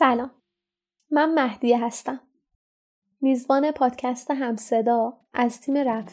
سلام. من مهدیه هستم. میزبان پادکست همصدا از تیم رپ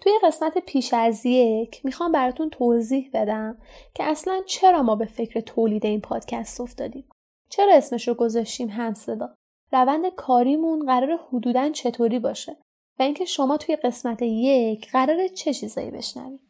توی قسمت پیش از یک می‌خوام براتون توضیح بدم که اصلا چرا ما به فکر تولید این پادکست افتادیم؟ چرا اسمش رو گذاشتیم همصدا؟ روند کاریمون قرار حدودا چطوری باشه؟ و اینکه شما توی قسمت یک قرار چه چیزایی بشنوید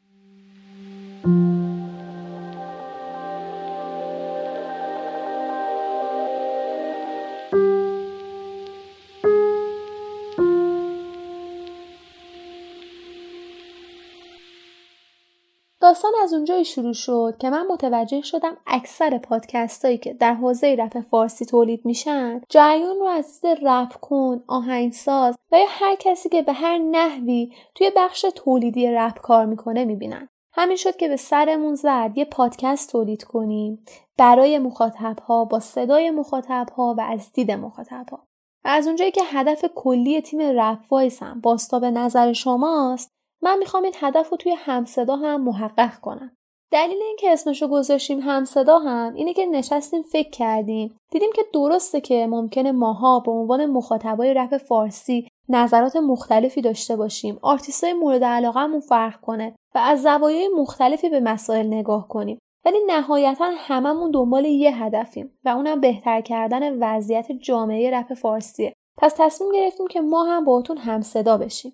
داستان از اونجایی شروع شد که من متوجه شدم اکثر پادکست هایی که در حوزه رپ فارسی تولید میشن جریان رو از دید رپ کن، آهنگساز و یا هر کسی که به هر نحوی توی بخش تولیدی رپ کار می‌کنه می‌بینن. همین شد که به سرمون زد یه پادکست تولید کنیم برای مخاطب ها با صدای مخاطب ها و از دید مخاطب ها. و از اونجایی که هدف کلی تیم رپ وایس هم به نظر شماست من می‌خوام این هدف رو توی همصدا هم محقق کنم. دلیل اینکه اسمشو گذاشتیم همصدا هم اینه که نشستیم فکر کردیم. دیدیم که درسته که ممکنه ماها به عنوان مخاطبای رپ فارسی نظرات مختلفی داشته باشیم. آرتیستای مورد علاقهمون فرق کنه و از زوایای مختلفی به مسائل نگاه کنیم. ولی نهایتا هممون دنبال یه هدفیم و اونم بهتر کردن وضعیت جامعه رپ فارسیه. پس تصمیم گرفتیم که ما هم باهاتون همصدا بشیم.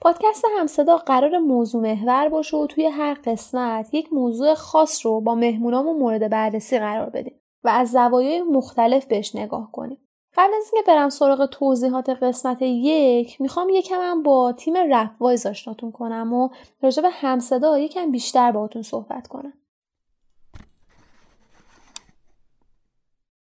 پادکست همصدا قرار موضوع محور باشه و توی هر قسمت یک موضوع خاص رو با مهمونامون مورد بررسی قرار بدیم و از زوایای مختلف بهش نگاه کنیم. قبل از اینکه برم سراغ توضیحات قسمت یک می‌خوام یکم با تیم رپ وایز آشناتون کنم و راجع به همصدا یکم بیشتر باهاتون صحبت کنم.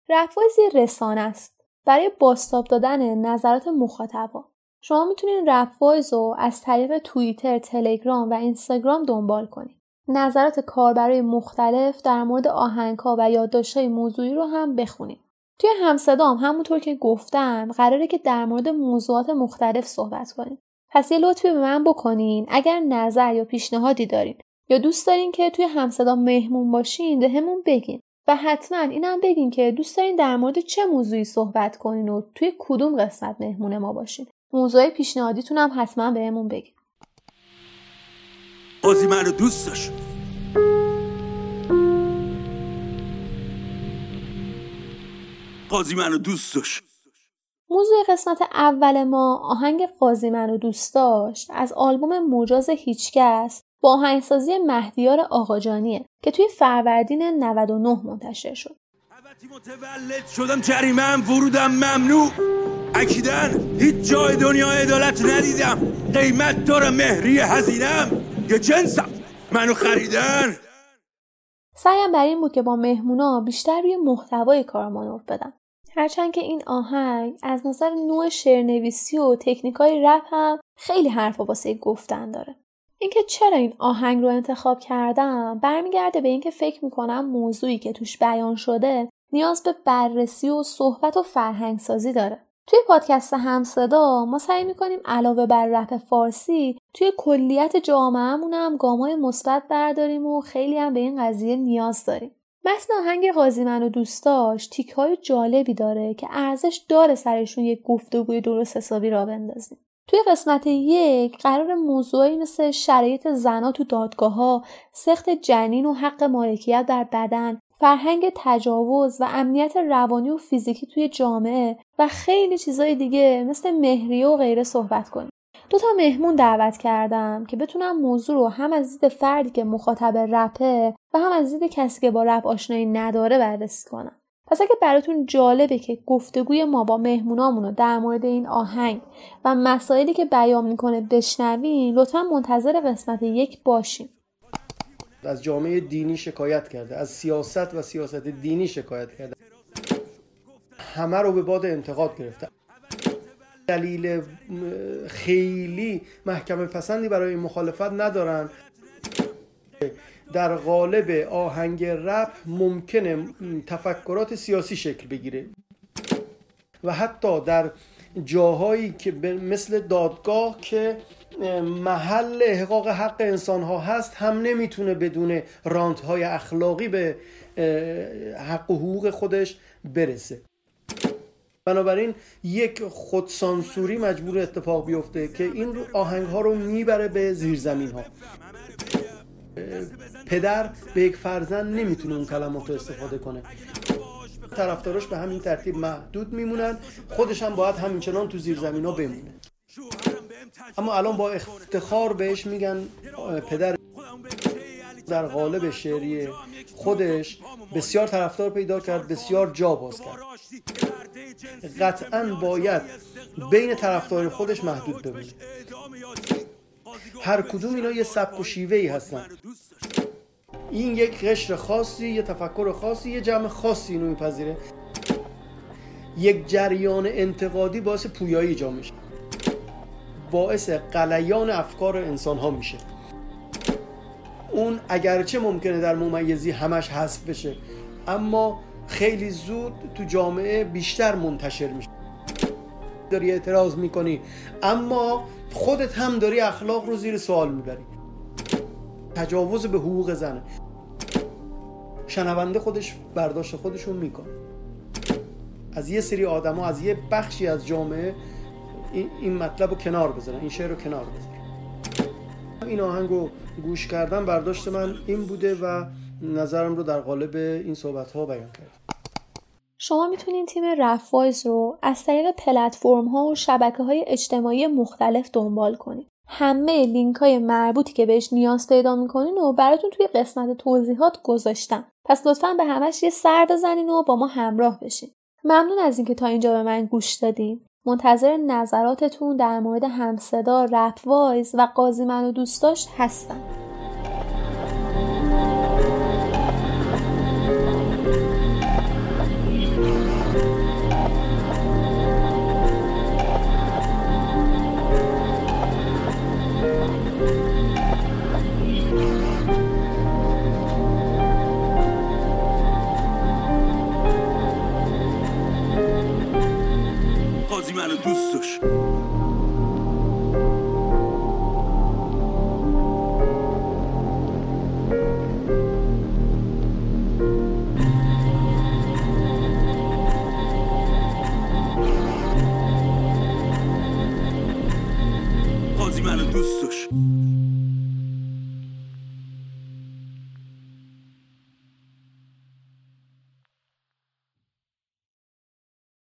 رپ وایز یه رسانه است برای باستاب دادن نظرات مخاطبا شما می‌تونید رپ رو از طریق توییتر، تلگرام و اینستاگرام دنبال کنید. نظرات کاربرای مختلف در مورد آهنگها و یادداشت‌های موضوعی رو هم بخونید. توی همصدام همونطور که گفتم قراره که در مورد موضوعات مختلف صحبت کنیم. پس یه لطفی به من بکنین اگر نظر یا پیشنهادی دارین یا دوست دارین که توی همصدا مهمون باشین به همون بگین و حتما اینم بگین که دوست دارین در مورد چه موضوعی صحبت کنین و توی کدوم قسمت مهمون ما باشین موضوع پیشنهادیتون هم حتما بهمون بگید بازی من رو دوست داشت. قاضی منو دوست داشت. موضوع قسمت اول ما آهنگ قاضی منو دوست داشت از آلبوم مجاز هیچکس با آهنگسازی مهدیار آقاجانیه که توی فروردین 99 منتشر شد. متولد شدم جریمم ورودم ممنوع. اکیدن هیچ جای دنیا عدالت ندیدم. قیمت داره مهری هزینم یه جنسم منو خریدن. سعیم بر این بود که با مهمونا بیشتر روی محتوای کار مانور بدم هرچند که این آهنگ از نظر نوع شعرنویسی و تکنیکای رپ هم خیلی حرفا واسه گفتن داره. اینکه چرا این آهنگ رو انتخاب کردم برمیگرده به اینکه فکر می‌کنم موضوعی که توش بیان شده نیاز به بررسی و صحبت و فرهنگ سازی داره. توی پادکست همصدا ما سعی می‌کنیم علاوه بر رپ فارسی توی کلیت جامعهمون هم گامای مثبت برداریم و خیلی هم به این قضیه نیاز داریم. متن آهنگ قاضی منو دوست داشت تیک های جالبی داره که ارزش داره سرشون یک گفتگوی درست حسابی را بندازیم. توی قسمت یک قرار موضوعی مثل شرایط زنا تو دادگاه ها، سخت جنین و حق مالکیت در بدن، فرهنگ تجاوز و امنیت روانی و فیزیکی توی جامعه و خیلی چیزای دیگه مثل مهریه و غیره صحبت کنیم. دو تا مهمون دعوت کردم که بتونم موضوع رو هم از دید فردی که مخاطب رپه و هم از دید کسی که با رپ آشنایی نداره بررسی کنم. پس اگه براتون جالبه که گفتگوی ما با مهمونامون رو در مورد این آهنگ و مسائلی که بیان می‌کنه بشنوین لطفا منتظر قسمت یک باشین از جامعه دینی شکایت کرده از سیاست و سیاست دینی شکایت کرده. همه رو به باد انتقاد گرفته. دلیل خیلی محکمه پسندی برای مخالفت ندارن. در قالب آهنگ رپ ممکنه تفکرات سیاسی شکل بگیره. و حتی در جاهایی که مثل دادگاه که محل احقاق حق انسان ها هست هم نمی‌تونه بدون رانت های اخلاقی به حق و حقوق خودش برسه. بنابراین یک خودسانسوری مجبور اتفاق بیفته که این آهنگ ها رو می‌بره به زیرزمین ها پدر به یک فرزند نمی‌تونه اون کلمات رو استفاده کنه. طرفداراش به همین ترتیب محدود میمونن خودش هم باید همینچنان تو زیرزمین ها بمونه. اما الان با افتخار بهش میگن پدر در قالب شعری خودش بسیار طرفدار پیدا کرد بسیار جا باز کرد. قطعا باید بین طرفدار خودش محدود بمونه. هر کدوم اینا یه سبک و شیوه ای هستن. این یک قشر خاصی یه تفکر خاصی یه جمع خاصی اینو میپذیره. یک جریان انتقادی باعث پویایی جا میشه. باعث قلیان افکار انسان ها میشه. اون اگرچه ممکنه در ممیزی همش حذف بشه اما خیلی زود تو جامعه بیشتر منتشر میشه. داری اعتراض می‌کنی اما خودت هم داری اخلاق رو زیر سوال می‌بری. تجاوز به حقوق زنه شنونده خودش برداشت خودشون می‌کنه. از یه سری آدم ها از یه بخشی از جامعه این مطلب رو کنار بذارن این شعر رو کنار بذارن این آهنگ رو گوش کردم برداشت من این بوده و نظرم رو در قالب این صحبت ها بیان کردم شما می‌تونید تیم رفوایز رو از طریق پلتفرم ها و شبکه های اجتماعی مختلف دنبال کنید. همه لینک های مربوطی که بهش نیاز پیدا می‌کنین و براتون توی قسمت توضیحات گذاشتم. پس لطفا به همش یه سر بزنین و با ما همراه بشین. ممنون از اینکه تا اینجا به من گوش دادین. منتظر نظراتتون در مورد همصدا رپ وایز و قاضی من و دوستاش هستم. Imano dussuş.